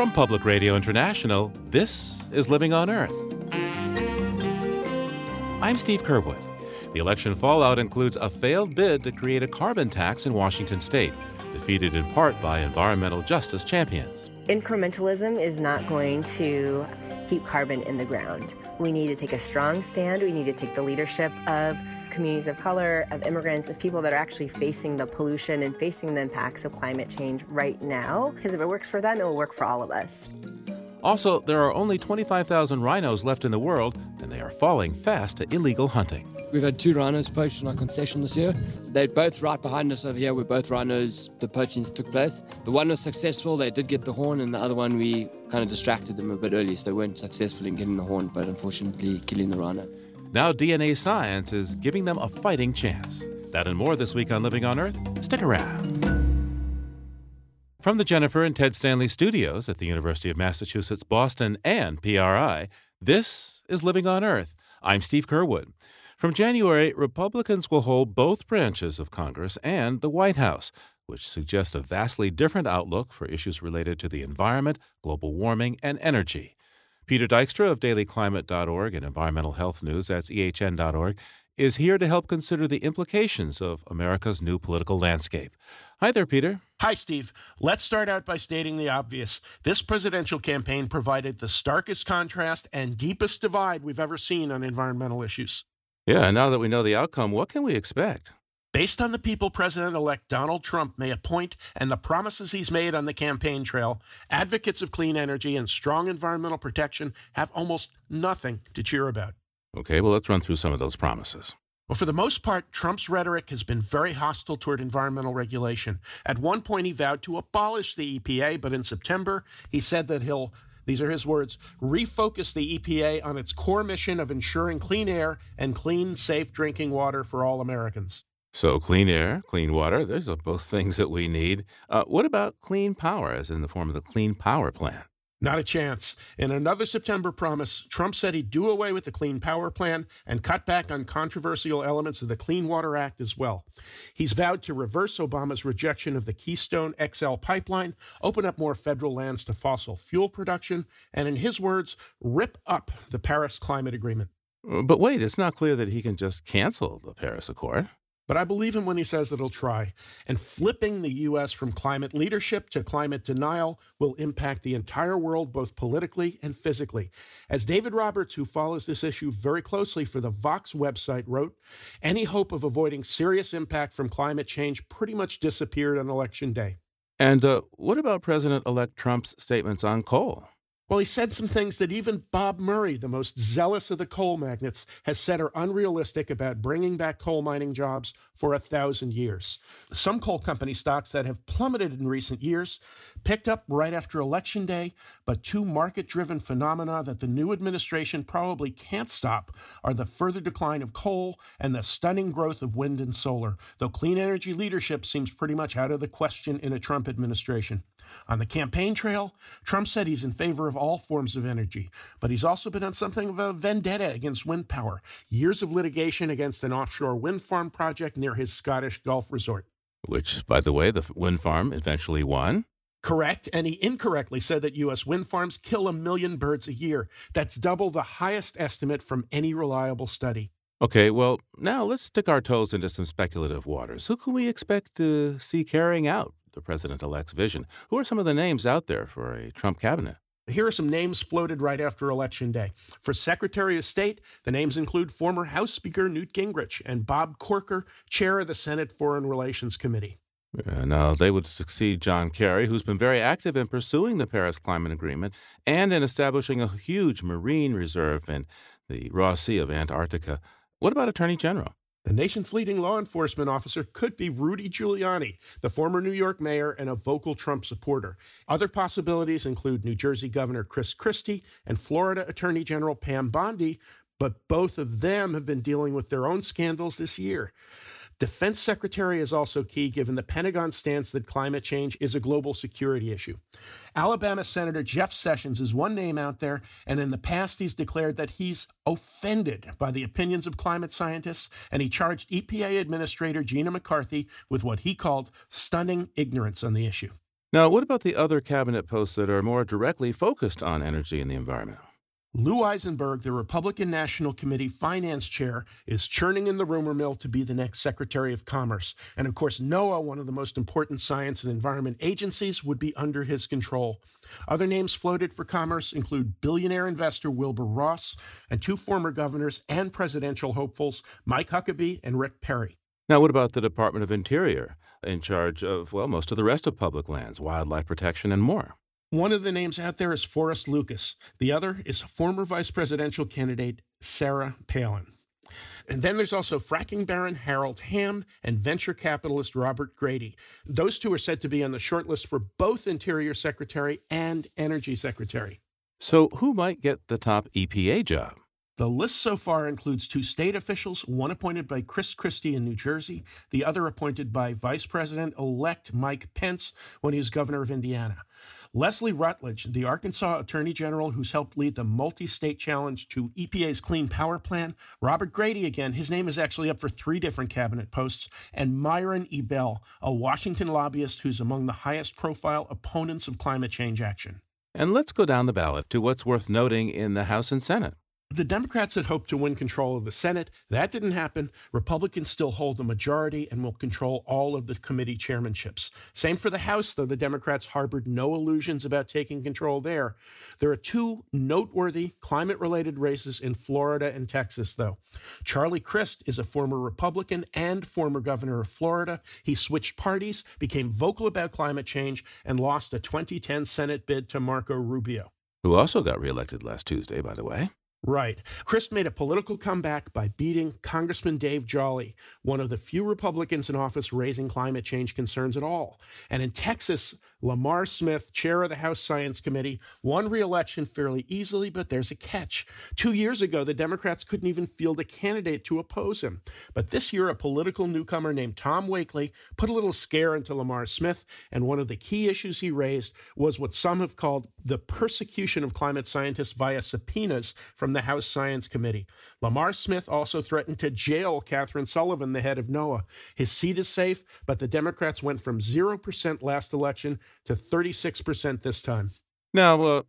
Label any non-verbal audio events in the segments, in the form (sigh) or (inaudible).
From Public Radio International, this is Living on Earth. I'm Steve Curwood. The election fallout includes a failed bid to create a carbon tax in Washington state, defeated in part by environmental justice champions. Incrementalism is not going to keep carbon in the ground. We need to take a strong stand. We need to take the leadership of communities of color, of immigrants, of people that are actually facing the pollution and facing the impacts of climate change right now. Because if it works for them, it will work for all of us. Also, there are only 25,000 rhinos left in the world, and they are falling fast to illegal hunting. We've had two rhinos poached in our concession this year. They're both right behind us over here where both rhinos, the poachings took place. The one was successful, they did get the horn, and the other one we kind of distracted them a bit early, so they weren't successful in getting the horn, but unfortunately killing the rhino. Now DNA science is giving them a fighting chance. That and more this week on Living on Earth. Stick around. From the Jennifer and Ted Stanley studios at the University of Massachusetts Boston and PRI, this is Living on Earth. I'm Steve Curwood. From January, Republicans will hold both branches of Congress and the White House, which suggests a vastly different outlook for issues related to the environment, global warming, and energy. Peter Dykstra of dailyclimate.org and environmental health news, that's ehn.org, is here to help consider the implications of America's new political landscape. Hi there, Peter. Hi, Steve. Let's start out by stating the obvious. This presidential campaign provided the starkest contrast and deepest divide we've ever seen on environmental issues. Yeah, and now that we know the outcome, what can we expect? Based on the people President elect Donald Trump may appoint and the promises he's made on the campaign trail, advocates of clean energy and strong environmental protection have almost nothing to cheer about. Okay, well, let's run through some of those promises. Well, for the most part, Trump's rhetoric has been very hostile toward environmental regulation. At one point, he vowed to abolish the EPA, but in September, he said that he'll these are his words refocus the EPA on its core mission of ensuring clean air and clean, safe drinking water for all Americans. So, clean air, clean water, those are both things that we need. Uh, what about clean power, as in the form of the Clean Power Plan? Not a chance. In another September promise, Trump said he'd do away with the Clean Power Plan and cut back on controversial elements of the Clean Water Act as well. He's vowed to reverse Obama's rejection of the Keystone XL pipeline, open up more federal lands to fossil fuel production, and in his words, rip up the Paris Climate Agreement. But wait, it's not clear that he can just cancel the Paris Accord. But I believe him when he says that he'll try. And flipping the U.S. from climate leadership to climate denial will impact the entire world, both politically and physically. As David Roberts, who follows this issue very closely for the Vox website, wrote, any hope of avoiding serious impact from climate change pretty much disappeared on election day. And uh, what about President elect Trump's statements on coal? Well, he said some things that even Bob Murray, the most zealous of the coal magnates, has said are unrealistic about bringing back coal mining jobs for a thousand years. Some coal company stocks that have plummeted in recent years picked up right after Election Day, but two market driven phenomena that the new administration probably can't stop are the further decline of coal and the stunning growth of wind and solar, though clean energy leadership seems pretty much out of the question in a Trump administration. On the campaign trail, Trump said he's in favor of all forms of energy, but he's also been on something of a vendetta against wind power, years of litigation against an offshore wind farm project near his Scottish Gulf resort. Which, by the way, the wind farm eventually won. Correct, and he incorrectly said that U.S. wind farms kill a million birds a year. That's double the highest estimate from any reliable study. Okay, well, now let's stick our toes into some speculative waters. Who can we expect to see carrying out the president elect's vision. Who are some of the names out there for a Trump cabinet? Here are some names floated right after Election Day. For Secretary of State, the names include former House Speaker Newt Gingrich and Bob Corker, chair of the Senate Foreign Relations Committee. Now, they would succeed John Kerry, who's been very active in pursuing the Paris Climate Agreement and in establishing a huge marine reserve in the Ross Sea of Antarctica. What about Attorney General? The nation's leading law enforcement officer could be Rudy Giuliani, the former New York mayor and a vocal Trump supporter. Other possibilities include New Jersey Governor Chris Christie and Florida Attorney General Pam Bondi, but both of them have been dealing with their own scandals this year. Defense Secretary is also key given the Pentagon stance that climate change is a global security issue. Alabama Senator Jeff Sessions is one name out there, and in the past he's declared that he's offended by the opinions of climate scientists, and he charged EPA Administrator Gina McCarthy with what he called stunning ignorance on the issue. Now, what about the other cabinet posts that are more directly focused on energy and the environment? Lew Eisenberg, the Republican National Committee finance chair, is churning in the rumor mill to be the next Secretary of Commerce. And of course, NOAA, one of the most important science and environment agencies, would be under his control. Other names floated for commerce include billionaire investor Wilbur Ross and two former governors and presidential hopefuls, Mike Huckabee and Rick Perry. Now, what about the Department of Interior, in charge of, well, most of the rest of public lands, wildlife protection, and more? One of the names out there is Forrest Lucas. The other is former vice presidential candidate Sarah Palin. And then there's also fracking baron Harold Hamm and venture capitalist Robert Grady. Those two are said to be on the shortlist for both Interior Secretary and Energy Secretary. So, who might get the top EPA job? The list so far includes two state officials, one appointed by Chris Christie in New Jersey, the other appointed by Vice President elect Mike Pence when he was governor of Indiana. Leslie Rutledge, the Arkansas Attorney General who's helped lead the multi state challenge to EPA's Clean Power Plan. Robert Grady, again, his name is actually up for three different cabinet posts. And Myron Ebell, a Washington lobbyist who's among the highest profile opponents of climate change action. And let's go down the ballot to what's worth noting in the House and Senate. The Democrats had hoped to win control of the Senate. That didn't happen. Republicans still hold the majority and will control all of the committee chairmanships. Same for the House, though the Democrats harbored no illusions about taking control there. There are two noteworthy climate related races in Florida and Texas, though. Charlie Crist is a former Republican and former governor of Florida. He switched parties, became vocal about climate change, and lost a 2010 Senate bid to Marco Rubio. Who also got reelected last Tuesday, by the way. Right. Crist made a political comeback by beating Congressman Dave Jolly, one of the few Republicans in office raising climate change concerns at all. And in Texas, Lamar Smith, chair of the House Science Committee, won re-election fairly easily, but there's a catch. Two years ago, the Democrats couldn't even field a candidate to oppose him. But this year, a political newcomer named Tom Wakely put a little scare into Lamar Smith, and one of the key issues he raised was what some have called the persecution of climate scientists via subpoenas from the House Science Committee. Lamar Smith also threatened to jail Kathryn Sullivan, the head of NOAA. His seat is safe, but the Democrats went from 0% last election to 36% this time. Now, uh,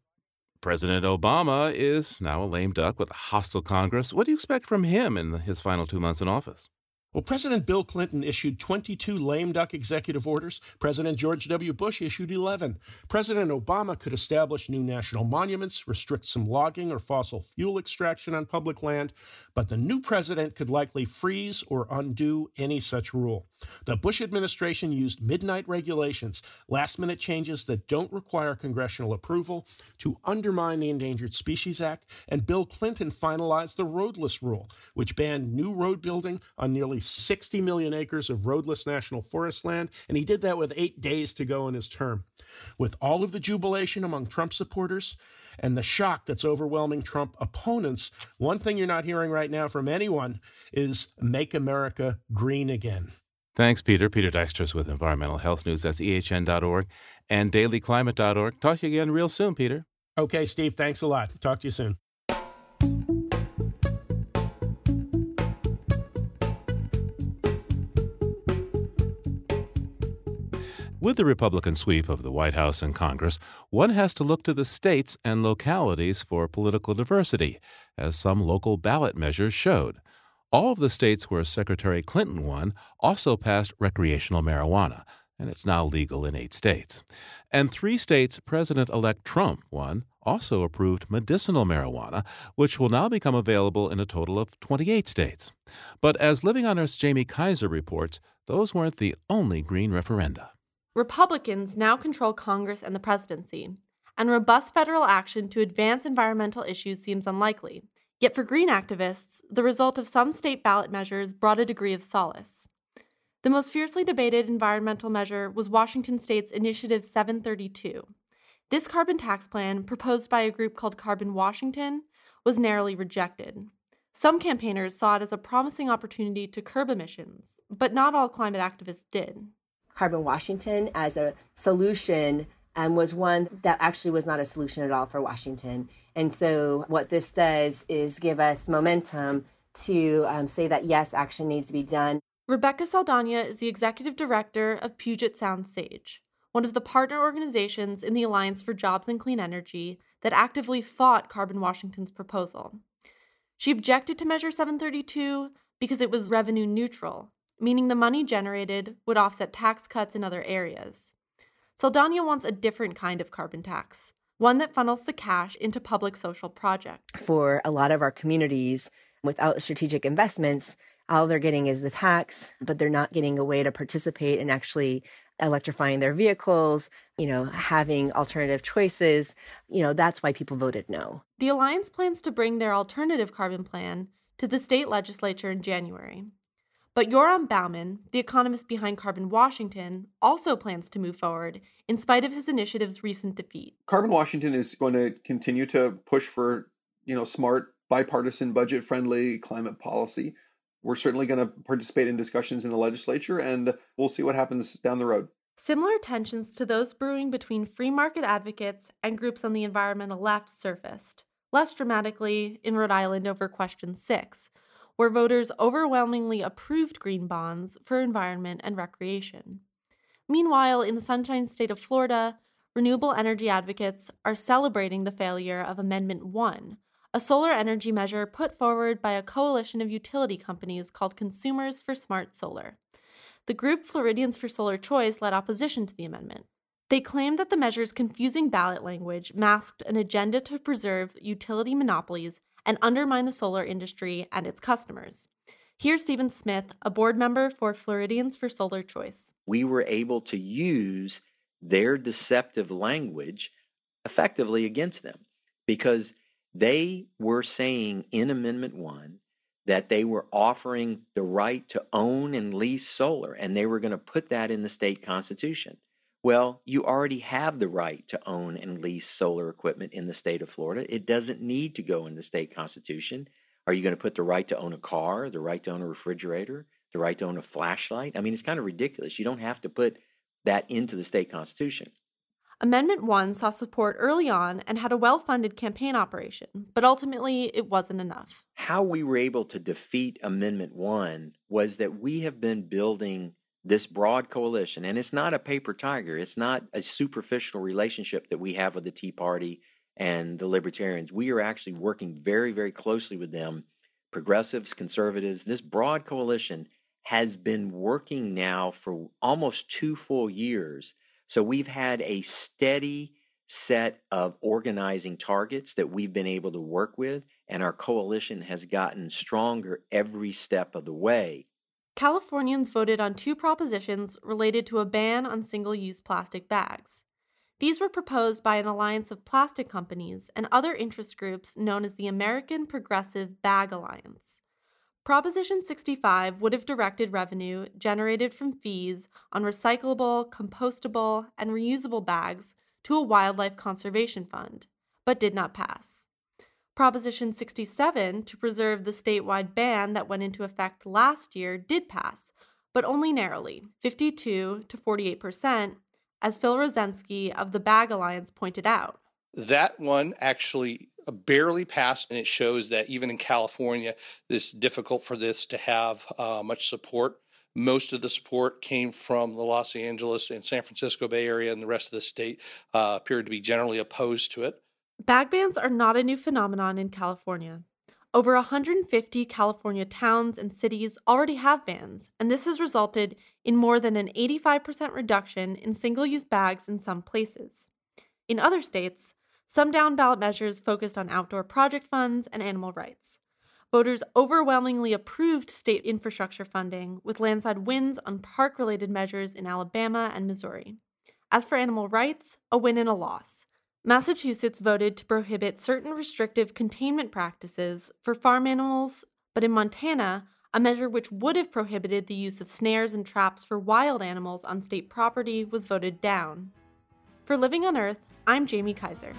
President Obama is now a lame duck with a hostile Congress. What do you expect from him in his final two months in office? Well, President Bill Clinton issued 22 lame duck executive orders. President George W. Bush issued 11. President Obama could establish new national monuments, restrict some logging or fossil fuel extraction on public land, but the new president could likely freeze or undo any such rule. The Bush administration used midnight regulations, last minute changes that don't require congressional approval, to undermine the Endangered Species Act, and Bill Clinton finalized the roadless rule, which banned new road building on nearly 60 million acres of roadless national forest land, and he did that with eight days to go in his term. With all of the jubilation among Trump supporters and the shock that's overwhelming Trump opponents, one thing you're not hearing right now from anyone is make America green again. Thanks, Peter. Peter Dykstra with Environmental Health News. That's ehn.org and dailyclimate.org. Talk to you again real soon, Peter. Okay, Steve. Thanks a lot. Talk to you soon. With the Republican sweep of the White House and Congress, one has to look to the states and localities for political diversity, as some local ballot measures showed. All of the states where Secretary Clinton won also passed recreational marijuana, and it's now legal in eight states. And three states President elect Trump won also approved medicinal marijuana, which will now become available in a total of 28 states. But as Living on Earth's Jamie Kaiser reports, those weren't the only green referenda. Republicans now control Congress and the presidency, and robust federal action to advance environmental issues seems unlikely. Yet for green activists, the result of some state ballot measures brought a degree of solace. The most fiercely debated environmental measure was Washington State's Initiative 732. This carbon tax plan, proposed by a group called Carbon Washington, was narrowly rejected. Some campaigners saw it as a promising opportunity to curb emissions, but not all climate activists did. Carbon Washington as a solution and was one that actually was not a solution at all for Washington. And so, what this does is give us momentum to um, say that yes, action needs to be done. Rebecca Saldana is the executive director of Puget Sound Sage. one of the partner organizations in the Alliance for Jobs and Clean Energy that actively fought Carbon Washington's proposal. She objected to Measure 732 because it was revenue neutral, meaning the money generated would offset tax cuts in other areas. Saldana wants a different kind of carbon tax, one that funnels the cash into public social projects. For a lot of our communities, without strategic investments, all they're getting is the tax, but they're not getting a way to participate in actually electrifying their vehicles, you know, having alternative choices. You know, that's why people voted no. The Alliance plans to bring their alternative carbon plan to the state legislature in January. But Yoram Bauman, the economist behind Carbon Washington, also plans to move forward in spite of his initiative's recent defeat. Carbon Washington is going to continue to push for, you know, smart, bipartisan, budget-friendly climate policy. We're certainly going to participate in discussions in the legislature and we'll see what happens down the road. Similar tensions to those brewing between free market advocates and groups on the environmental left surfaced, less dramatically in Rhode Island over question 6 where voters overwhelmingly approved green bonds for environment and recreation. Meanwhile, in the Sunshine State of Florida, renewable energy advocates are celebrating the failure of Amendment 1, a solar energy measure put forward by a coalition of utility companies called Consumers for Smart Solar. The group Floridians for Solar Choice led opposition to the amendment. They claimed that the measure's confusing ballot language masked an agenda to preserve utility monopolies and undermine the solar industry and its customers. Here's Stephen Smith, a board member for Floridians for Solar Choice. We were able to use their deceptive language effectively against them because they were saying in Amendment 1 that they were offering the right to own and lease solar, and they were going to put that in the state constitution. Well, you already have the right to own and lease solar equipment in the state of Florida. It doesn't need to go in the state constitution. Are you going to put the right to own a car, the right to own a refrigerator, the right to own a flashlight? I mean, it's kind of ridiculous. You don't have to put that into the state constitution. Amendment 1 saw support early on and had a well funded campaign operation, but ultimately it wasn't enough. How we were able to defeat Amendment 1 was that we have been building this broad coalition, and it's not a paper tiger, it's not a superficial relationship that we have with the Tea Party and the Libertarians. We are actually working very, very closely with them, progressives, conservatives. This broad coalition has been working now for almost two full years. So we've had a steady set of organizing targets that we've been able to work with, and our coalition has gotten stronger every step of the way. Californians voted on two propositions related to a ban on single use plastic bags. These were proposed by an alliance of plastic companies and other interest groups known as the American Progressive Bag Alliance. Proposition 65 would have directed revenue generated from fees on recyclable, compostable, and reusable bags to a wildlife conservation fund, but did not pass. Proposition 67 to preserve the statewide ban that went into effect last year did pass, but only narrowly, 52 to 48 percent, as Phil Rozenski of the Bag Alliance pointed out. That one actually barely passed, and it shows that even in California, it's difficult for this to have uh, much support. Most of the support came from the Los Angeles and San Francisco Bay Area, and the rest of the state uh, appeared to be generally opposed to it. Bag bans are not a new phenomenon in California. Over 150 California towns and cities already have bans, and this has resulted in more than an 85% reduction in single use bags in some places. In other states, some down ballot measures focused on outdoor project funds and animal rights. Voters overwhelmingly approved state infrastructure funding, with landslide wins on park related measures in Alabama and Missouri. As for animal rights, a win and a loss. Massachusetts voted to prohibit certain restrictive containment practices for farm animals, but in Montana, a measure which would have prohibited the use of snares and traps for wild animals on state property was voted down. For Living on Earth, I'm Jamie Kaiser.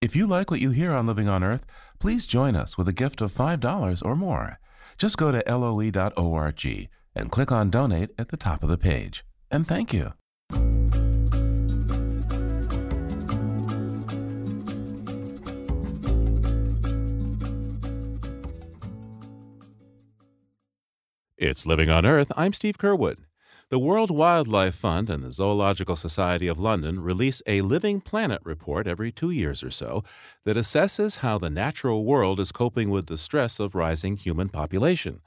If you like what you hear on Living on Earth, please join us with a gift of $5 or more. Just go to loe.org and click on Donate at the top of the page. And thank you. It's Living on Earth. I'm Steve Curwood. The World Wildlife Fund and the Zoological Society of London release a Living Planet report every two years or so that assesses how the natural world is coping with the stress of rising human population.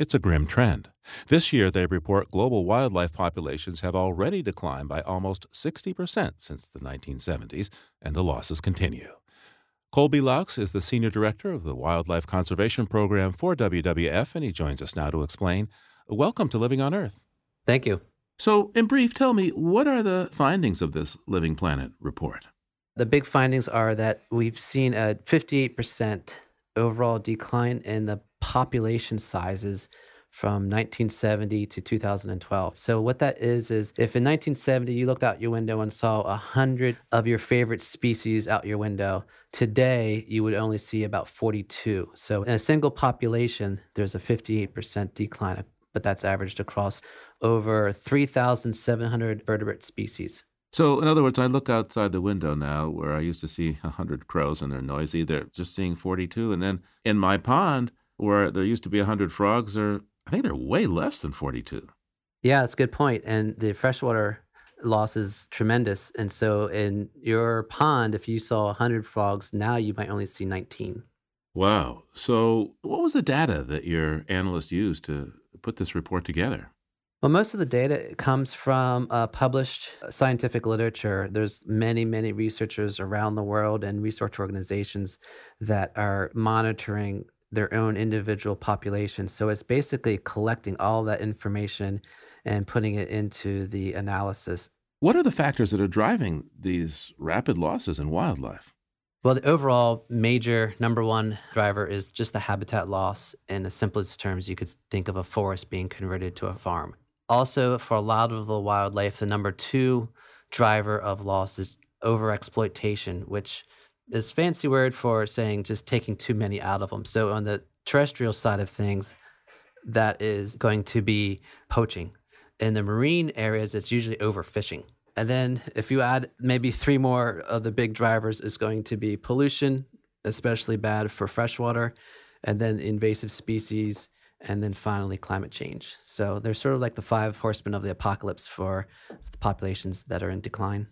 It's a grim trend. This year, they report global wildlife populations have already declined by almost 60% since the 1970s, and the losses continue. Colby Loucks is the Senior Director of the Wildlife Conservation Program for WWF, and he joins us now to explain. Welcome to Living on Earth. Thank you. So, in brief, tell me, what are the findings of this Living Planet report? The big findings are that we've seen a 58% overall decline in the population sizes from 1970 to 2012. So what that is is if in 1970 you looked out your window and saw 100 of your favorite species out your window, today you would only see about 42. So in a single population there's a 58% decline, but that's averaged across over 3,700 vertebrate species. So, in other words, I look outside the window now where I used to see 100 crows and they're noisy. They're just seeing 42. And then in my pond, where there used to be 100 frogs, there I think they're way less than 42. Yeah, that's a good point. And the freshwater loss is tremendous. And so in your pond, if you saw 100 frogs, now you might only see 19. Wow. So, what was the data that your analyst used to put this report together? Well, most of the data comes from uh, published scientific literature. There's many, many researchers around the world and research organizations that are monitoring their own individual population. So it's basically collecting all that information and putting it into the analysis. What are the factors that are driving these rapid losses in wildlife? Well, the overall major number one driver is just the habitat loss. In the simplest terms, you could think of a forest being converted to a farm. Also, for a lot of the wildlife, the number two driver of loss is overexploitation, which is fancy word for saying just taking too many out of them. So on the terrestrial side of things, that is going to be poaching. In the marine areas, it's usually overfishing. And then if you add maybe three more of the big drivers, is going to be pollution, especially bad for freshwater, and then invasive species, and then finally climate change. So they're sort of like the five horsemen of the apocalypse for the populations that are in decline.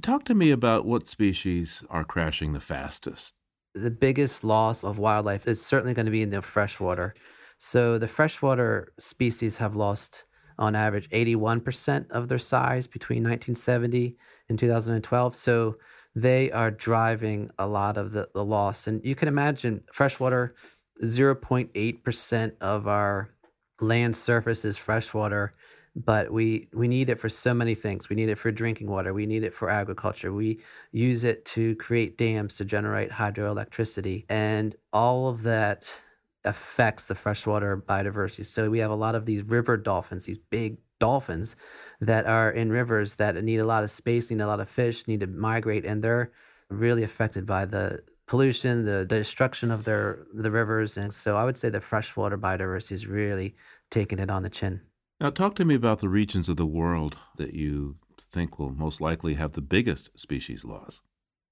Talk to me about what species are crashing the fastest. The biggest loss of wildlife is certainly going to be in the freshwater. So the freshwater species have lost on average 81% of their size between 1970 and 2012. So they are driving a lot of the, the loss. And you can imagine freshwater, 0.8% of our land surface is freshwater but we we need it for so many things. We need it for drinking water. We need it for agriculture. We use it to create dams to generate hydroelectricity, and all of that affects the freshwater biodiversity. So we have a lot of these river dolphins, these big dolphins that are in rivers that need a lot of space, need a lot of fish, need to migrate, and they're really affected by the pollution, the destruction of their the rivers, and so I would say the freshwater biodiversity is really taking it on the chin. Now, talk to me about the regions of the world that you think will most likely have the biggest species loss.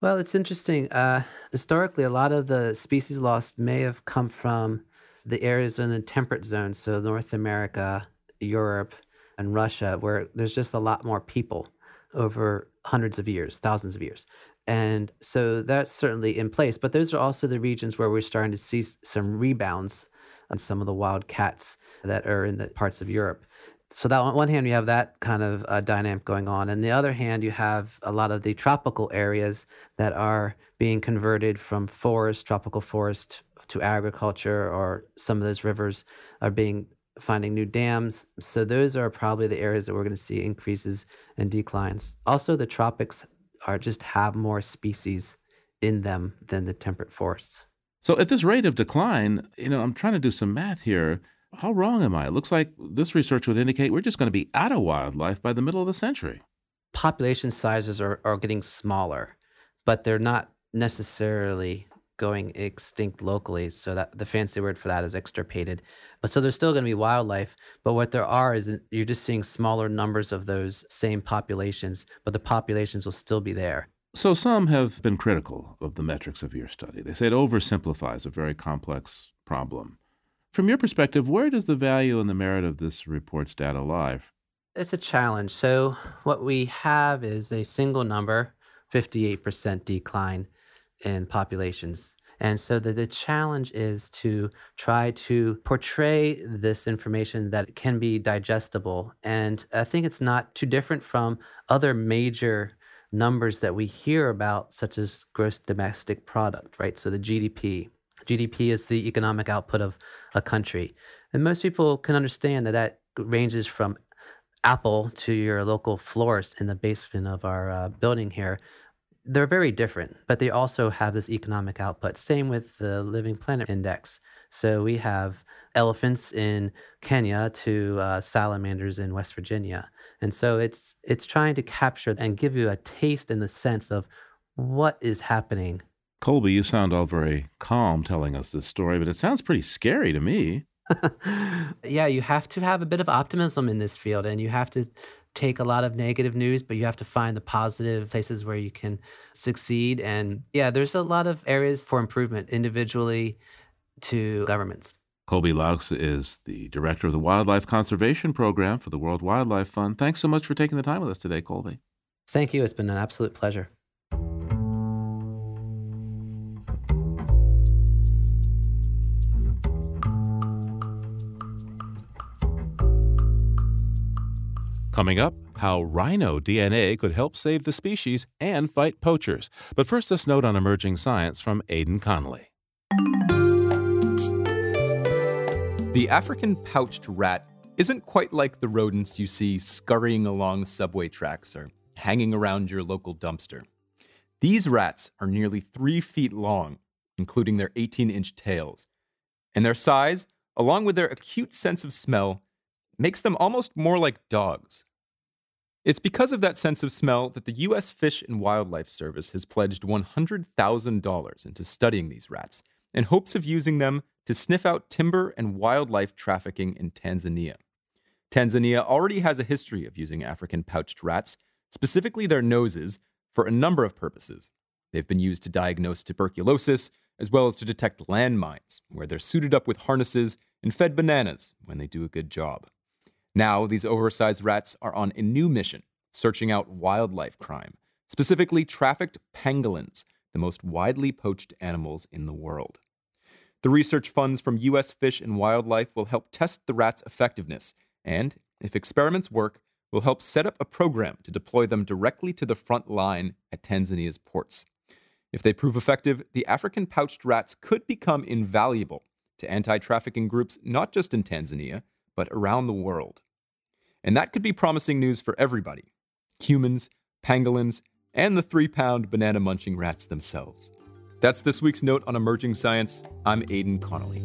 Well, it's interesting. Uh, historically, a lot of the species lost may have come from the areas in the temperate zone, so North America, Europe, and Russia, where there's just a lot more people over hundreds of years, thousands of years. And so that's certainly in place. But those are also the regions where we're starting to see some rebounds on some of the wild cats that are in the parts of Europe. So that on one hand, you have that kind of uh, dynamic going on, and the other hand, you have a lot of the tropical areas that are being converted from forest, tropical forest, to agriculture, or some of those rivers are being finding new dams. So those are probably the areas that we're going to see increases and declines. Also, the tropics are just have more species in them than the temperate forests. So at this rate of decline, you know, I'm trying to do some math here. How wrong am I? It looks like this research would indicate we're just going to be out of wildlife by the middle of the century. Population sizes are, are getting smaller, but they're not necessarily going extinct locally. So that the fancy word for that is extirpated. But so there's still going to be wildlife, but what there are is you're just seeing smaller numbers of those same populations, but the populations will still be there. So, some have been critical of the metrics of your study. They say it oversimplifies a very complex problem. From your perspective, where does the value and the merit of this report's data lie? It's a challenge. So, what we have is a single number 58% decline in populations. And so the, the challenge is to try to portray this information that can be digestible. And I think it's not too different from other major numbers that we hear about, such as gross domestic product, right? So the GDP. GDP is the economic output of a country. And most people can understand that that ranges from Apple to your local florist in the basement of our uh, building here they're very different, but they also have this economic output. Same with the Living Planet Index. So we have elephants in Kenya to uh, salamanders in West Virginia, and so it's it's trying to capture and give you a taste in the sense of what is happening. Colby, you sound all very calm telling us this story, but it sounds pretty scary to me. (laughs) yeah, you have to have a bit of optimism in this field, and you have to take a lot of negative news, but you have to find the positive places where you can succeed. And yeah, there's a lot of areas for improvement individually to governments. Colby Loucks is the director of the Wildlife Conservation Program for the World Wildlife Fund. Thanks so much for taking the time with us today, Colby. Thank you. It's been an absolute pleasure. Coming up, how rhino DNA could help save the species and fight poachers. But first, this note on emerging science from Aidan Connolly. The African pouched rat isn't quite like the rodents you see scurrying along subway tracks or hanging around your local dumpster. These rats are nearly three feet long, including their 18 inch tails. And their size, along with their acute sense of smell, makes them almost more like dogs. It's because of that sense of smell that the U.S. Fish and Wildlife Service has pledged $100,000 into studying these rats in hopes of using them to sniff out timber and wildlife trafficking in Tanzania. Tanzania already has a history of using African pouched rats, specifically their noses, for a number of purposes. They've been used to diagnose tuberculosis, as well as to detect landmines, where they're suited up with harnesses and fed bananas when they do a good job. Now, these oversized rats are on a new mission, searching out wildlife crime, specifically trafficked pangolins, the most widely poached animals in the world. The research funds from U.S. Fish and Wildlife will help test the rats' effectiveness, and, if experiments work, will help set up a program to deploy them directly to the front line at Tanzania's ports. If they prove effective, the African pouched rats could become invaluable to anti trafficking groups not just in Tanzania, but around the world. And that could be promising news for everybody humans, pangolins, and the three pound banana munching rats themselves. That's this week's note on emerging science. I'm Aidan Connolly.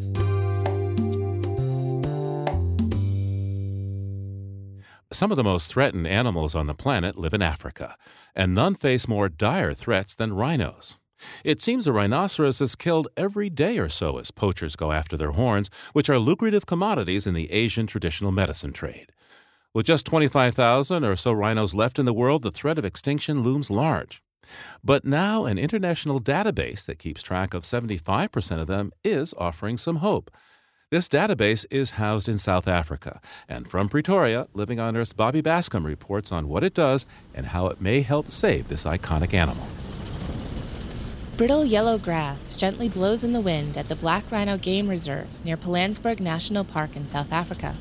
Some of the most threatened animals on the planet live in Africa, and none face more dire threats than rhinos. It seems a rhinoceros is killed every day or so as poachers go after their horns, which are lucrative commodities in the Asian traditional medicine trade. With just 25,000 or so rhinos left in the world, the threat of extinction looms large. But now, an international database that keeps track of 75% of them is offering some hope. This database is housed in South Africa, and from Pretoria, Living on Earth's Bobby Bascomb reports on what it does and how it may help save this iconic animal. Brittle yellow grass gently blows in the wind at the Black Rhino Game Reserve near Pilanesberg National Park in South Africa.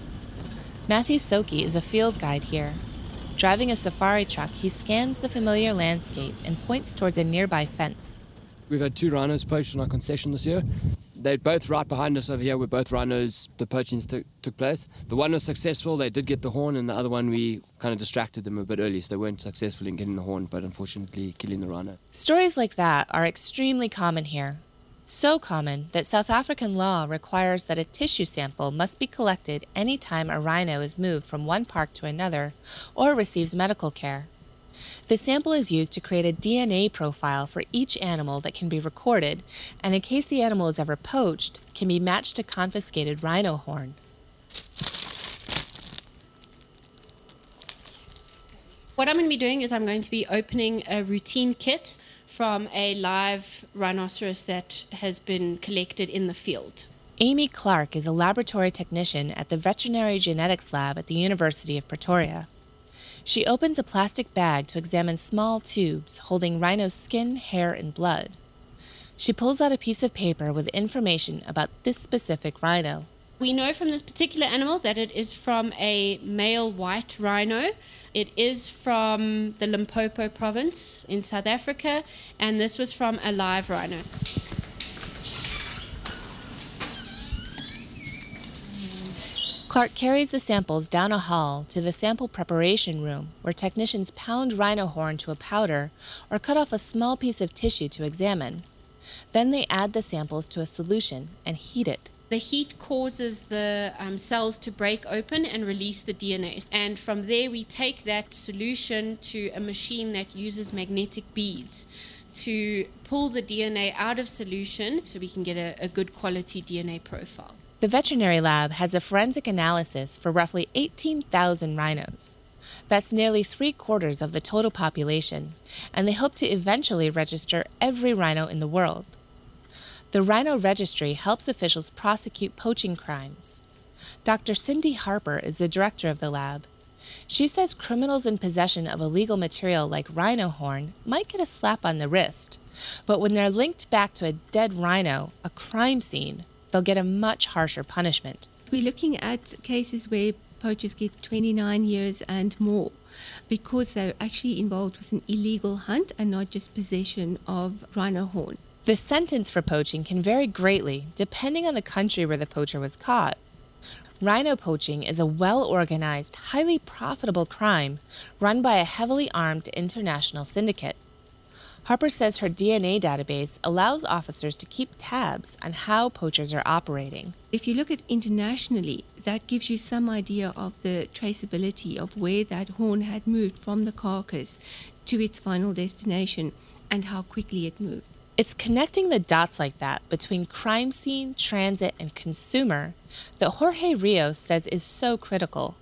Matthew Soki is a field guide here. Driving a safari truck, he scans the familiar landscape and points towards a nearby fence. We've had two rhinos poached on our concession this year. They're both right behind us over here where both rhinos, the poachings took, took place. The one was successful, they did get the horn, and the other one we kind of distracted them a bit early, so they weren't successful in getting the horn, but unfortunately killing the rhino. Stories like that are extremely common here. So common that South African law requires that a tissue sample must be collected any time a rhino is moved from one park to another or receives medical care. The sample is used to create a DNA profile for each animal that can be recorded, and in case the animal is ever poached, can be matched to confiscated rhino horn. What I'm going to be doing is I'm going to be opening a routine kit from a live rhinoceros that has been collected in the field. Amy Clark is a laboratory technician at the Veterinary Genetics Lab at the University of Pretoria. She opens a plastic bag to examine small tubes holding rhino skin, hair, and blood. She pulls out a piece of paper with information about this specific rhino. We know from this particular animal that it is from a male white rhino. It is from the Limpopo province in South Africa, and this was from a live rhino. Clark carries the samples down a hall to the sample preparation room where technicians pound rhino horn to a powder or cut off a small piece of tissue to examine. Then they add the samples to a solution and heat it. The heat causes the um, cells to break open and release the DNA. And from there, we take that solution to a machine that uses magnetic beads to pull the DNA out of solution so we can get a, a good quality DNA profile. The veterinary lab has a forensic analysis for roughly 18,000 rhinos. That's nearly three quarters of the total population, and they hope to eventually register every rhino in the world. The Rhino Registry helps officials prosecute poaching crimes. Dr. Cindy Harper is the director of the lab. She says criminals in possession of illegal material like rhino horn might get a slap on the wrist, but when they're linked back to a dead rhino, a crime scene, they'll get a much harsher punishment. We're looking at cases where poachers get 29 years and more because they're actually involved with an illegal hunt and not just possession of rhino horn. The sentence for poaching can vary greatly depending on the country where the poacher was caught. Rhino poaching is a well organized, highly profitable crime run by a heavily armed international syndicate. Harper says her DNA database allows officers to keep tabs on how poachers are operating. If you look at internationally, that gives you some idea of the traceability of where that horn had moved from the carcass to its final destination and how quickly it moved. It's connecting the dots like that between crime scene, transit, and consumer that Jorge Rios says is so critical.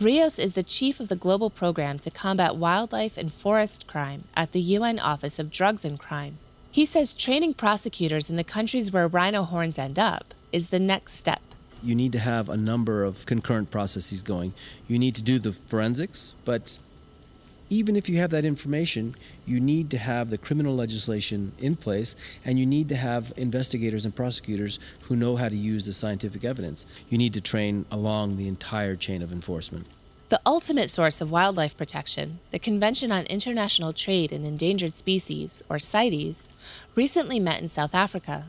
Rios is the chief of the global program to combat wildlife and forest crime at the UN Office of Drugs and Crime. He says training prosecutors in the countries where rhino horns end up is the next step. You need to have a number of concurrent processes going. You need to do the forensics, but even if you have that information, you need to have the criminal legislation in place and you need to have investigators and prosecutors who know how to use the scientific evidence. You need to train along the entire chain of enforcement. The ultimate source of wildlife protection, the Convention on International Trade in Endangered Species, or CITES, recently met in South Africa.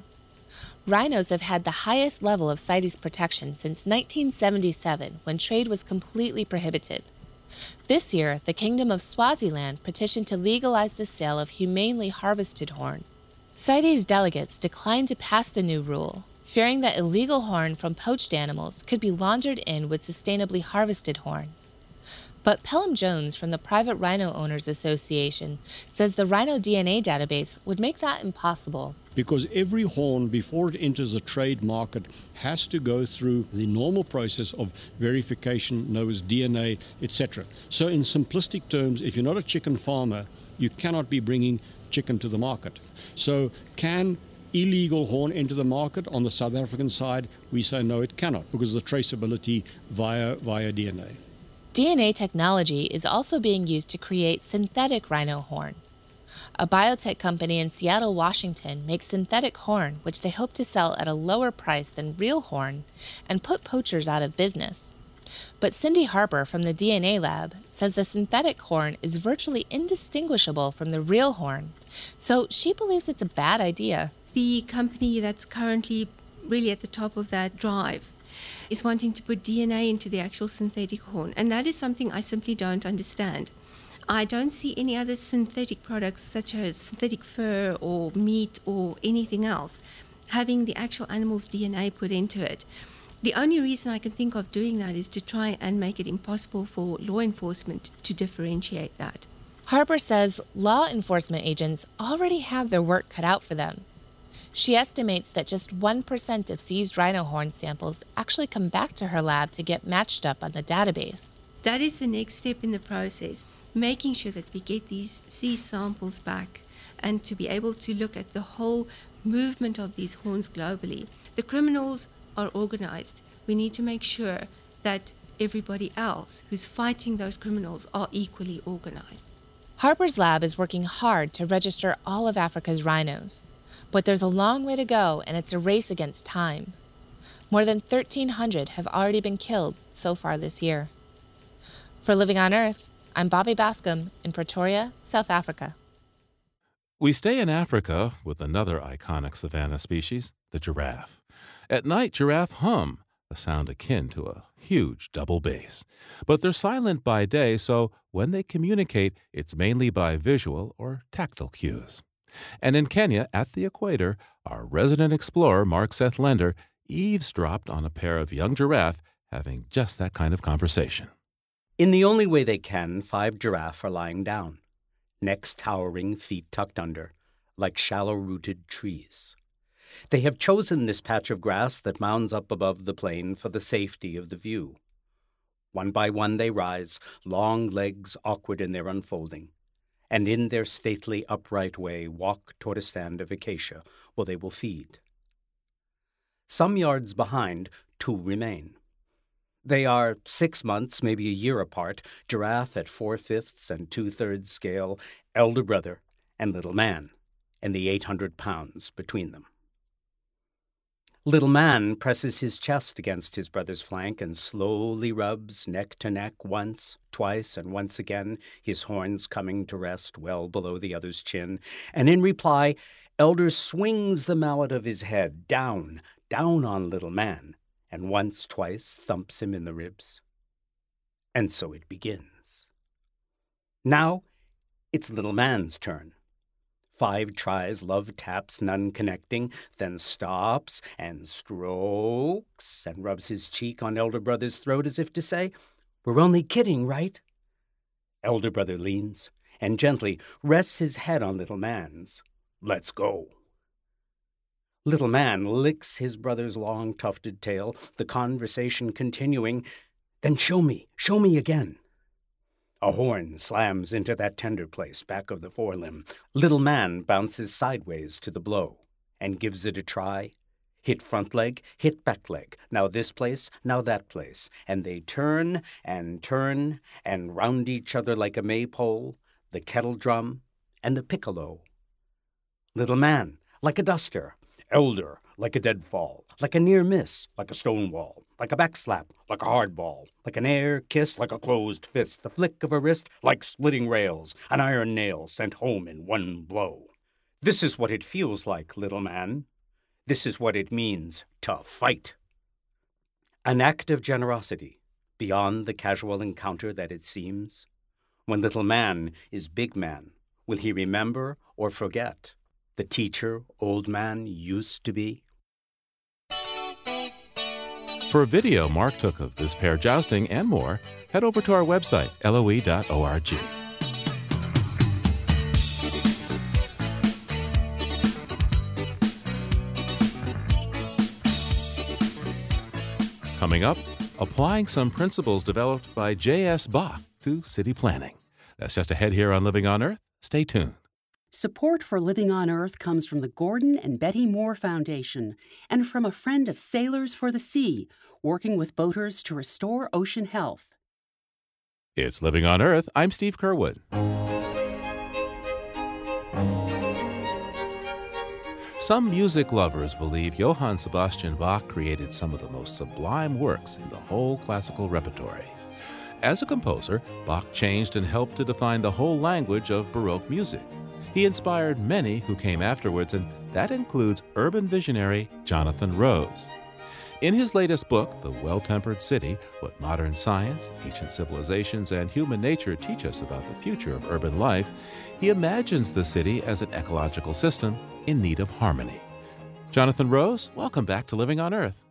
Rhinos have had the highest level of CITES protection since 1977 when trade was completely prohibited. This year, the Kingdom of Swaziland petitioned to legalize the sale of humanely harvested horn. CITES delegates declined to pass the new rule, fearing that illegal horn from poached animals could be laundered in with sustainably harvested horn. But Pelham Jones from the Private Rhino Owners Association says the rhino DNA database would make that impossible. Because every horn, before it enters the trade market, has to go through the normal process of verification, as DNA, etc. So, in simplistic terms, if you're not a chicken farmer, you cannot be bringing chicken to the market. So, can illegal horn enter the market on the South African side? We say no, it cannot because of the traceability via via DNA. DNA technology is also being used to create synthetic rhino horn. A biotech company in Seattle, Washington makes synthetic horn, which they hope to sell at a lower price than real horn and put poachers out of business. But Cindy Harper from the DNA lab says the synthetic horn is virtually indistinguishable from the real horn, so she believes it's a bad idea. The company that's currently really at the top of that drive is wanting to put DNA into the actual synthetic horn. And that is something I simply don't understand. I don't see any other synthetic products, such as synthetic fur or meat or anything else, having the actual animal's DNA put into it. The only reason I can think of doing that is to try and make it impossible for law enforcement to differentiate that. Harper says law enforcement agents already have their work cut out for them. She estimates that just 1% of seized rhino horn samples actually come back to her lab to get matched up on the database. That is the next step in the process, making sure that we get these seized samples back and to be able to look at the whole movement of these horns globally. The criminals are organized. We need to make sure that everybody else who's fighting those criminals are equally organized. Harper's lab is working hard to register all of Africa's rhinos, but there's a long way to go and it's a race against time. More than 1,300 have already been killed so far this year. For Living on Earth, I'm Bobby Bascomb in Pretoria, South Africa. We stay in Africa with another iconic savanna species, the giraffe. At night, giraffe hum, a sound akin to a huge double bass. But they're silent by day, so when they communicate, it's mainly by visual or tactile cues. And in Kenya, at the equator, our resident explorer, Mark Seth Lender, eavesdropped on a pair of young giraffe having just that kind of conversation. In the only way they can, five giraffe are lying down, necks towering, feet tucked under, like shallow rooted trees. They have chosen this patch of grass that mounds up above the plain for the safety of the view. One by one they rise, long legs awkward in their unfolding, and in their stately, upright way walk toward a stand of acacia where they will feed. Some yards behind, two remain. They are six months, maybe a year apart, giraffe at four fifths and two thirds scale, elder brother and little man, and the 800 pounds between them. Little man presses his chest against his brother's flank and slowly rubs neck to neck once, twice, and once again, his horns coming to rest well below the other's chin. And in reply, Elder swings the mallet of his head down, down on little man, and once, twice thumps him in the ribs. And so it begins. Now it's little man's turn. Five tries, love taps, none connecting, then stops and strokes and rubs his cheek on elder brother's throat as if to say, We're only kidding, right? Elder brother leans and gently rests his head on little man's. Let's go. Little man licks his brother's long tufted tail, the conversation continuing. Then show me, show me again. A horn slams into that tender place back of the forelimb. Little man bounces sideways to the blow and gives it a try. Hit front leg, hit back leg. Now this place, now that place. And they turn and turn and round each other like a maypole, the kettle drum, and the piccolo. Little man, like a duster. Elder, like a deadfall, like a near miss, like a stone wall, like a backslap, like a hard ball, like an air kiss, like a closed fist, the flick of a wrist, like splitting rails, an iron nail sent home in one blow. This is what it feels like, little man. This is what it means to fight. An act of generosity, beyond the casual encounter that it seems. When little man is big man, will he remember or forget the teacher old man used to be? For a video Mark took of this pair jousting and more, head over to our website, loe.org. Coming up, applying some principles developed by J.S. Bach to city planning. That's just ahead here on Living on Earth. Stay tuned. Support for Living on Earth comes from the Gordon and Betty Moore Foundation and from a friend of Sailors for the Sea, working with boaters to restore ocean health. It's Living on Earth. I'm Steve Curwood. Some music lovers believe Johann Sebastian Bach created some of the most sublime works in the whole classical repertory. As a composer, Bach changed and helped to define the whole language of Baroque music. He inspired many who came afterwards, and that includes urban visionary Jonathan Rose. In his latest book, The Well Tempered City What Modern Science, Ancient Civilizations, and Human Nature Teach Us About the Future of Urban Life, he imagines the city as an ecological system in need of harmony. Jonathan Rose, welcome back to Living on Earth.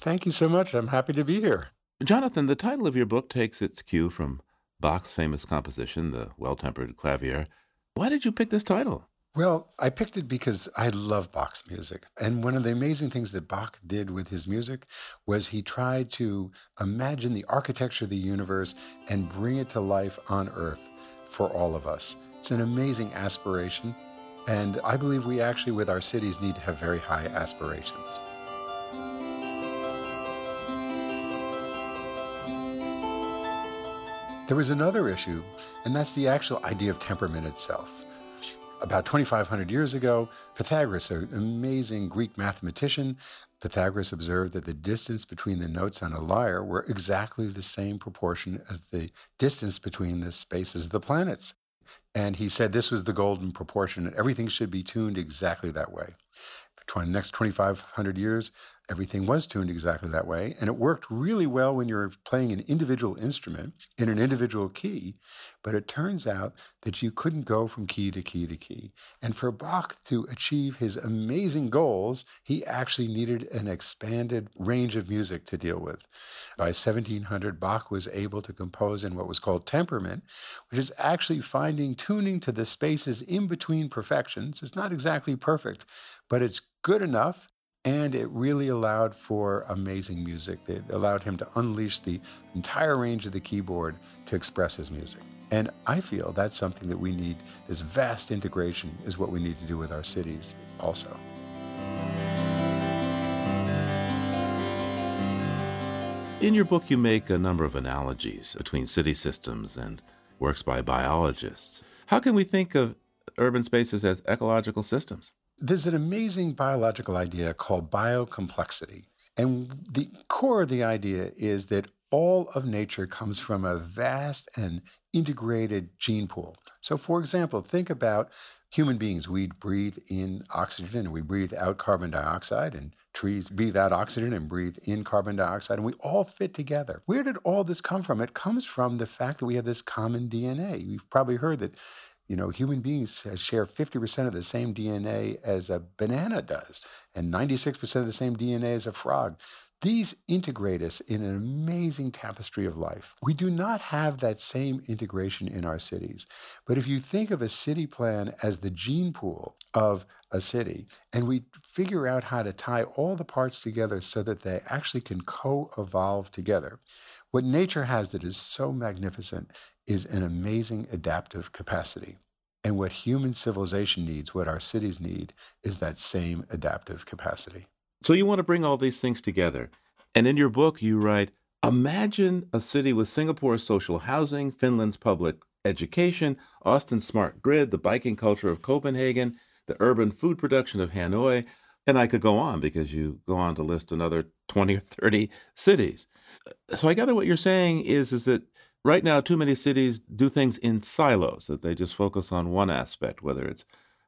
Thank you so much. I'm happy to be here. Jonathan, the title of your book takes its cue from Bach's famous composition, The Well Tempered Clavier. Why did you pick this title? Well, I picked it because I love Bach's music. And one of the amazing things that Bach did with his music was he tried to imagine the architecture of the universe and bring it to life on earth for all of us. It's an amazing aspiration. And I believe we actually, with our cities, need to have very high aspirations. There was another issue, and that's the actual idea of temperament itself. About 2,500 years ago, Pythagoras, an amazing Greek mathematician, Pythagoras observed that the distance between the notes on a lyre were exactly the same proportion as the distance between the spaces of the planets. And he said this was the golden proportion, and everything should be tuned exactly that way. For the next 2,500 years, everything was tuned exactly that way. And it worked really well when you're playing an individual instrument in an individual key. But it turns out that you couldn't go from key to key to key. And for Bach to achieve his amazing goals, he actually needed an expanded range of music to deal with. By 1700, Bach was able to compose in what was called temperament, which is actually finding tuning to the spaces in between perfections. It's not exactly perfect, but it's good enough and it really allowed for amazing music. It allowed him to unleash the entire range of the keyboard to express his music. And I feel that's something that we need. This vast integration is what we need to do with our cities also. In your book, you make a number of analogies between city systems and works by biologists. How can we think of urban spaces as ecological systems? There's an amazing biological idea called biocomplexity. And the core of the idea is that all of nature comes from a vast and integrated gene pool. So, for example, think about human beings. We breathe in oxygen and we breathe out carbon dioxide, and trees breathe out oxygen and breathe in carbon dioxide, and we all fit together. Where did all this come from? It comes from the fact that we have this common DNA. You've probably heard that you know, human beings uh, share 50% of the same DNA as a banana does, and 96% of the same DNA as a frog. These integrate us in an amazing tapestry of life. We do not have that same integration in our cities. But if you think of a city plan as the gene pool of a city, and we figure out how to tie all the parts together so that they actually can co evolve together, what nature has that is so magnificent is an amazing adaptive capacity. And what human civilization needs, what our cities need, is that same adaptive capacity. So you want to bring all these things together. And in your book, you write Imagine a city with Singapore's social housing, Finland's public education, Austin's smart grid, the biking culture of Copenhagen, the urban food production of Hanoi. And I could go on because you go on to list another 20 or 30 cities. So I gather what you're saying is, is that right now too many cities do things in silos that they just focus on one aspect whether it's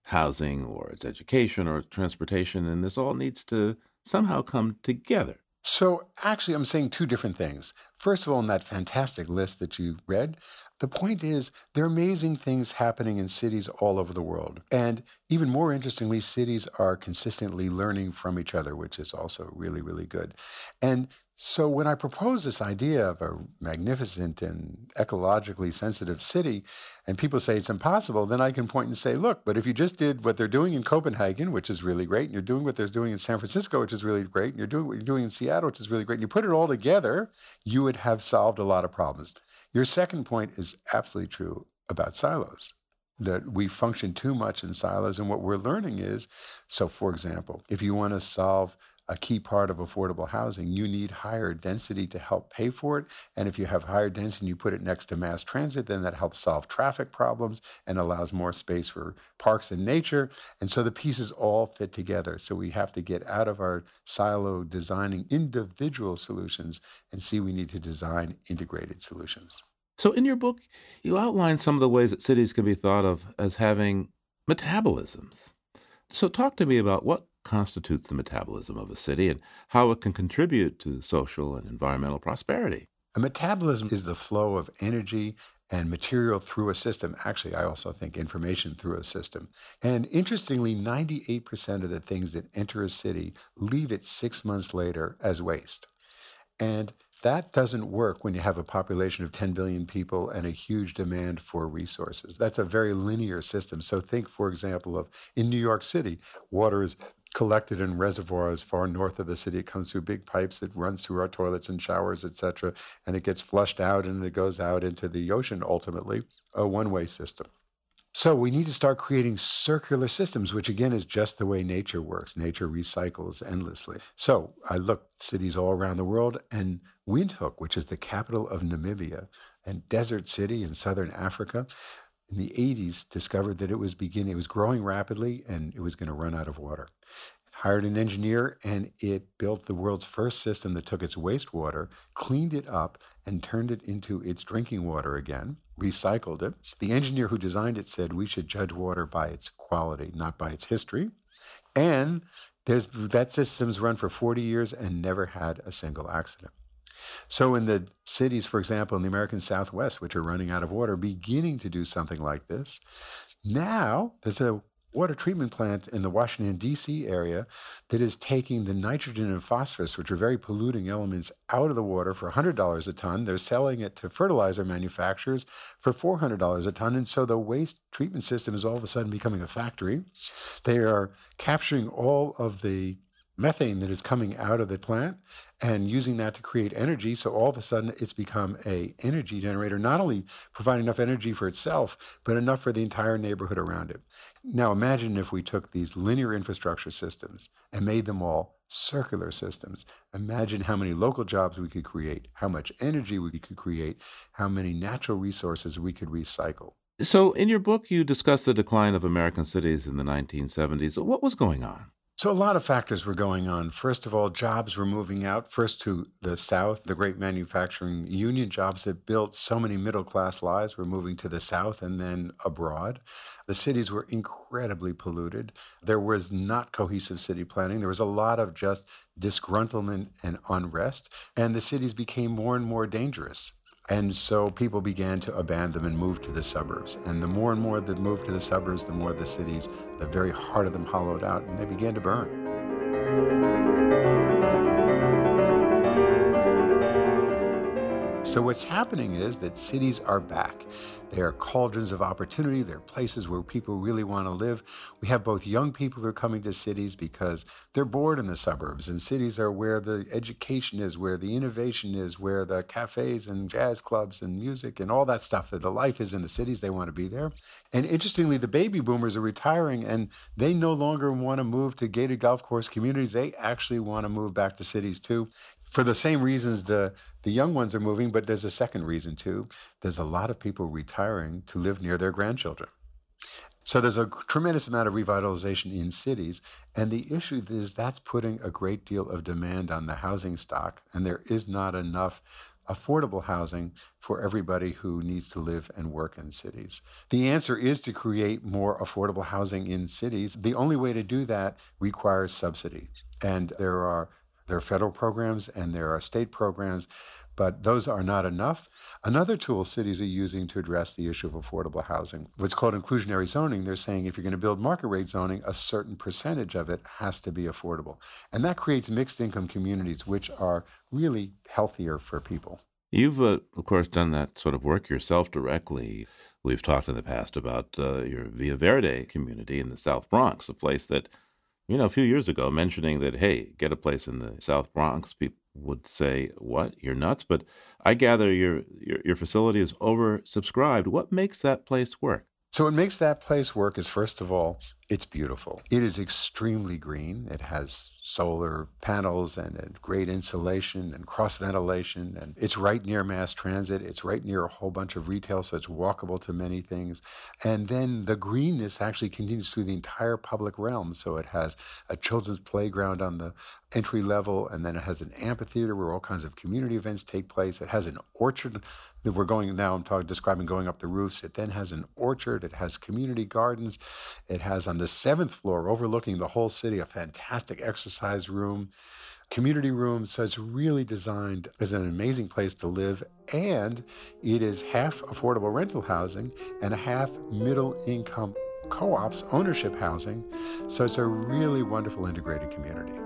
housing or it's education or transportation and this all needs to somehow come together. So actually i'm saying two different things. First of all in that fantastic list that you read the point is there are amazing things happening in cities all over the world. And even more interestingly cities are consistently learning from each other which is also really really good. And so when I propose this idea of a magnificent and ecologically sensitive city, and people say it's impossible, then I can point and say, look, but if you just did what they're doing in Copenhagen, which is really great, and you're doing what they're doing in San Francisco, which is really great, and you're doing what you're doing in Seattle, which is really great, and you put it all together, you would have solved a lot of problems. Your second point is absolutely true about silos that we function too much in silos. And what we're learning is so, for example, if you want to solve a key part of affordable housing. You need higher density to help pay for it. And if you have higher density and you put it next to mass transit, then that helps solve traffic problems and allows more space for parks and nature. And so the pieces all fit together. So we have to get out of our silo designing individual solutions and see we need to design integrated solutions. So in your book, you outline some of the ways that cities can be thought of as having metabolisms. So talk to me about what constitutes the metabolism of a city and how it can contribute to social and environmental prosperity. A metabolism is the flow of energy and material through a system. Actually, I also think information through a system. And interestingly, 98% of the things that enter a city leave it six months later as waste. And that doesn't work when you have a population of 10 billion people and a huge demand for resources. That's a very linear system. So think, for example, of in New York City, water is collected in reservoirs far north of the city. It comes through big pipes It runs through our toilets and showers, etc., and it gets flushed out and it goes out into the ocean ultimately, a one-way system. So we need to start creating circular systems, which again is just the way nature works. Nature recycles endlessly. So I looked cities all around the world, and Windhoek, which is the capital of Namibia, and Desert City in southern Africa, in the 80s discovered that it was beginning, it was growing rapidly, and it was going to run out of water. Hired an engineer, and it built the world's first system that took its wastewater, cleaned it up, and turned it into its drinking water again recycled it. The engineer who designed it said we should judge water by its quality, not by its history. And that system's run for 40 years and never had a single accident. So, in the cities, for example, in the American Southwest, which are running out of water, beginning to do something like this, now there's a water treatment plant in the Washington, D.C. area that is taking the nitrogen and phosphorus, which are very polluting elements, out of the water for $100 a ton. They're selling it to fertilizer manufacturers for $400 a ton. And so the waste treatment system is all of a sudden becoming a factory. They are capturing all of the methane that is coming out of the plant and using that to create energy so all of a sudden it's become a energy generator not only providing enough energy for itself but enough for the entire neighborhood around it. Now imagine if we took these linear infrastructure systems and made them all circular systems. Imagine how many local jobs we could create how much energy we could create how many natural resources we could recycle. So in your book you discuss the decline of american cities in the 1970s what was going on so, a lot of factors were going on. First of all, jobs were moving out, first to the South. The great manufacturing union jobs that built so many middle class lives were moving to the South and then abroad. The cities were incredibly polluted. There was not cohesive city planning. There was a lot of just disgruntlement and unrest. And the cities became more and more dangerous. And so people began to abandon them and move to the suburbs. And the more and more that moved to the suburbs, the more the cities, the very heart of them hollowed out and they began to burn. So, what's happening is that cities are back. They are cauldrons of opportunity. They're places where people really want to live. We have both young people who are coming to cities because they're bored in the suburbs, and cities are where the education is, where the innovation is, where the cafes and jazz clubs and music and all that stuff. that The life is in the cities. They want to be there. And interestingly, the baby boomers are retiring and they no longer want to move to gated golf course communities. They actually want to move back to cities too for the same reasons the the young ones are moving, but there's a second reason too. There's a lot of people retiring to live near their grandchildren. So there's a tremendous amount of revitalization in cities. And the issue is that's putting a great deal of demand on the housing stock. And there is not enough affordable housing for everybody who needs to live and work in cities. The answer is to create more affordable housing in cities. The only way to do that requires subsidy. And there are there are federal programs and there are state programs, but those are not enough. Another tool cities are using to address the issue of affordable housing, what's called inclusionary zoning, they're saying if you're going to build market rate zoning, a certain percentage of it has to be affordable. And that creates mixed income communities, which are really healthier for people. You've, uh, of course, done that sort of work yourself directly. We've talked in the past about uh, your Via Verde community in the South Bronx, a place that you know, a few years ago, mentioning that, hey, get a place in the South Bronx, people would say, "What? You're nuts!" But I gather your your, your facility is oversubscribed. What makes that place work? So, what makes that place work is first of all, it's beautiful. It is extremely green. It has solar panels and, and great insulation and cross ventilation. And it's right near mass transit. It's right near a whole bunch of retail, so it's walkable to many things. And then the greenness actually continues through the entire public realm. So, it has a children's playground on the entry level, and then it has an amphitheater where all kinds of community events take place. It has an orchard we're going now, I'm talking, describing going up the roofs. It then has an orchard, it has community gardens, it has on the seventh floor, overlooking the whole city, a fantastic exercise room, community rooms. So it's really designed as an amazing place to live. And it is half affordable rental housing and a half middle income co ops ownership housing. So it's a really wonderful integrated community.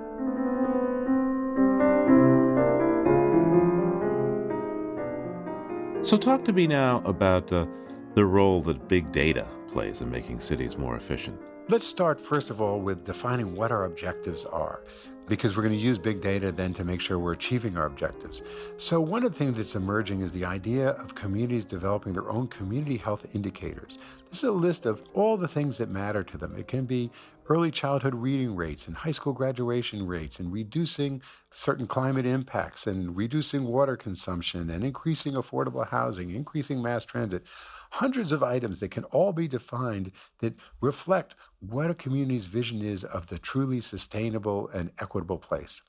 So, talk to me now about uh, the role that big data plays in making cities more efficient. Let's start, first of all, with defining what our objectives are, because we're going to use big data then to make sure we're achieving our objectives. So, one of the things that's emerging is the idea of communities developing their own community health indicators. This is a list of all the things that matter to them. It can be early childhood reading rates and high school graduation rates and reducing certain climate impacts and reducing water consumption and increasing affordable housing, increasing mass transit. Hundreds of items that can all be defined that reflect what a community's vision is of the truly sustainable and equitable place.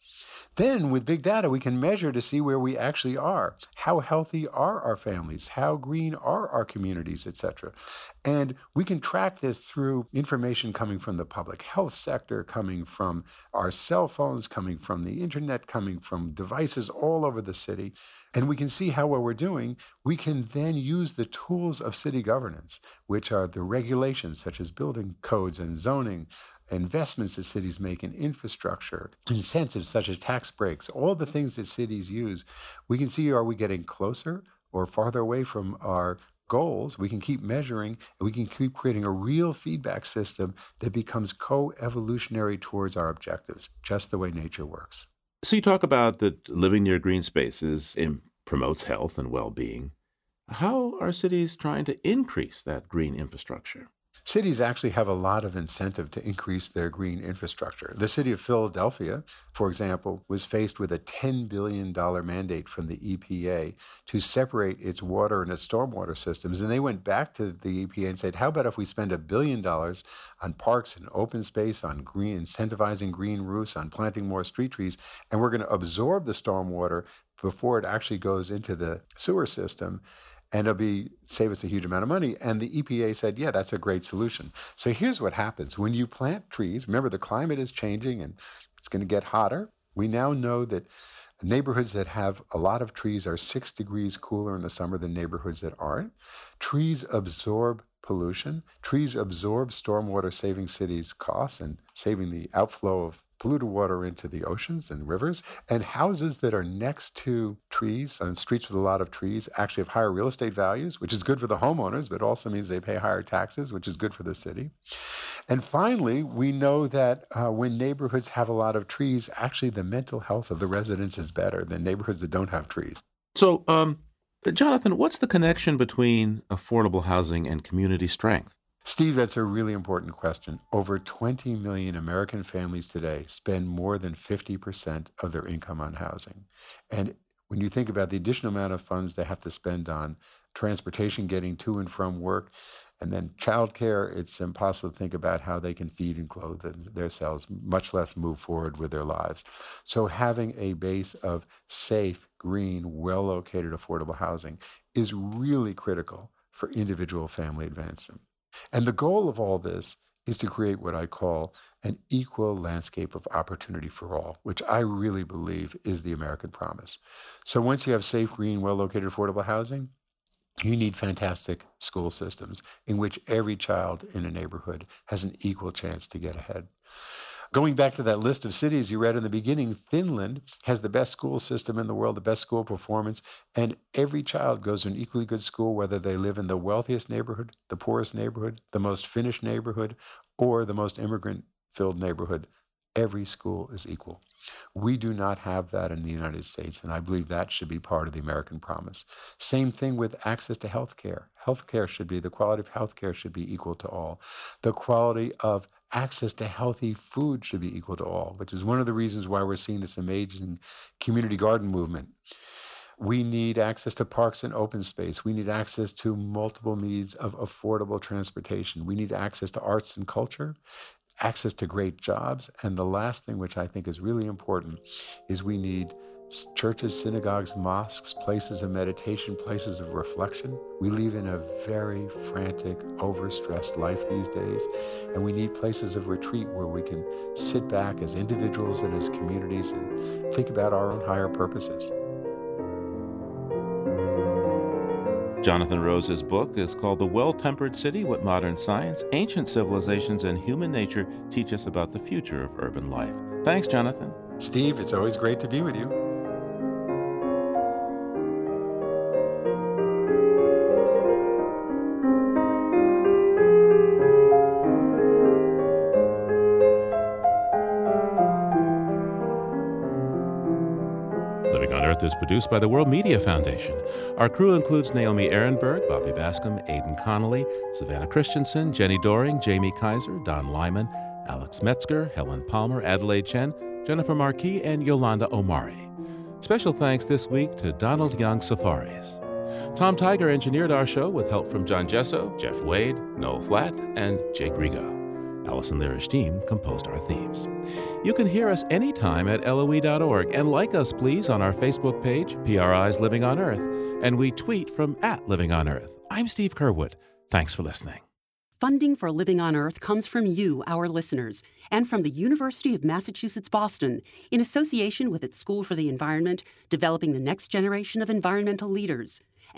Then, with big data, we can measure to see where we actually are. How healthy are our families? How green are our communities, etc. And we can track this through information coming from the public health sector, coming from our cell phones, coming from the internet, coming from devices all over the city. And we can see how well we're doing. We can then use the tools of city governance, which are the regulations such as building codes and zoning, investments that cities make in infrastructure, incentives such as tax breaks, all the things that cities use, we can see are we getting closer or farther away from our goals? We can keep measuring and we can keep creating a real feedback system that becomes co evolutionary towards our objectives, just the way nature works. So you talk about that living near green spaces promotes health and well being. How are cities trying to increase that green infrastructure? Cities actually have a lot of incentive to increase their green infrastructure. The city of Philadelphia, for example, was faced with a $10 billion mandate from the EPA to separate its water and its stormwater systems. And they went back to the EPA and said, How about if we spend a billion dollars on parks and open space, on green, incentivizing green roofs, on planting more street trees, and we're going to absorb the stormwater before it actually goes into the sewer system? And it'll be save us a huge amount of money. And the EPA said, yeah, that's a great solution. So here's what happens when you plant trees. Remember, the climate is changing and it's going to get hotter. We now know that neighborhoods that have a lot of trees are six degrees cooler in the summer than neighborhoods that aren't. Trees absorb pollution. Trees absorb stormwater, saving cities costs and saving the outflow of polluted water into the oceans and rivers. And houses that are next to trees and streets with a lot of trees actually have higher real estate values, which is good for the homeowners, but also means they pay higher taxes, which is good for the city. And finally, we know that uh, when neighborhoods have a lot of trees, actually the mental health of the residents is better than neighborhoods that don't have trees. So, um, Jonathan, what's the connection between affordable housing and community strength? Steve, that's a really important question. Over 20 million American families today spend more than 50% of their income on housing. And when you think about the additional amount of funds they have to spend on transportation getting to and from work, and then childcare, it's impossible to think about how they can feed and clothe themselves, much less move forward with their lives. So, having a base of safe, green, well located, affordable housing is really critical for individual family advancement. And the goal of all this is to create what I call an equal landscape of opportunity for all, which I really believe is the American promise. So once you have safe, green, well located, affordable housing, you need fantastic school systems in which every child in a neighborhood has an equal chance to get ahead. Going back to that list of cities you read in the beginning, Finland has the best school system in the world, the best school performance, and every child goes to an equally good school, whether they live in the wealthiest neighborhood, the poorest neighborhood, the most Finnish neighborhood, or the most immigrant filled neighborhood. Every school is equal. We do not have that in the United States, and I believe that should be part of the American promise. Same thing with access to health care. Health care should be, the quality of health care should be equal to all. The quality of access to healthy food should be equal to all, which is one of the reasons why we're seeing this amazing community garden movement. We need access to parks and open space. We need access to multiple means of affordable transportation. We need access to arts and culture, access to great jobs. And the last thing, which I think is really important, is we need churches, synagogues, mosques, places of meditation, places of reflection. We live in a very frantic, overstressed life these days, and we need places of retreat where we can sit back as individuals and as communities and think about our own higher purposes. Jonathan Rose's book is called The Well Tempered City What Modern Science, Ancient Civilizations, and Human Nature Teach Us About the Future of Urban Life. Thanks, Jonathan. Steve, it's always great to be with you. Is produced by the World Media Foundation. Our crew includes Naomi Arenberg, Bobby Bascomb, Aidan Connolly, Savannah Christensen, Jenni Doering, Jamie Kaiser, Don Lyman, Alex Metzger, Helen Palmer, Adelaide Chen, Jennifer Marquis, and Yolanda Omari. Special thanks this week to Donald Young Safaris. Tom Tiger engineered our show with help from John Gesso, Jeff Wade, Noel Flatt, and Jake Rigo. Allison Dean composed our themes. You can hear us anytime at loe.org and like us, please, on our Facebook page, PRI's Living on Earth, and we tweet from at Living on Earth. I'm Steve Curwood. Thanks for listening. Funding for Living on Earth comes from you, our listeners, and from the University of Massachusetts Boston, in association with its School for the Environment, developing the next generation of environmental leaders,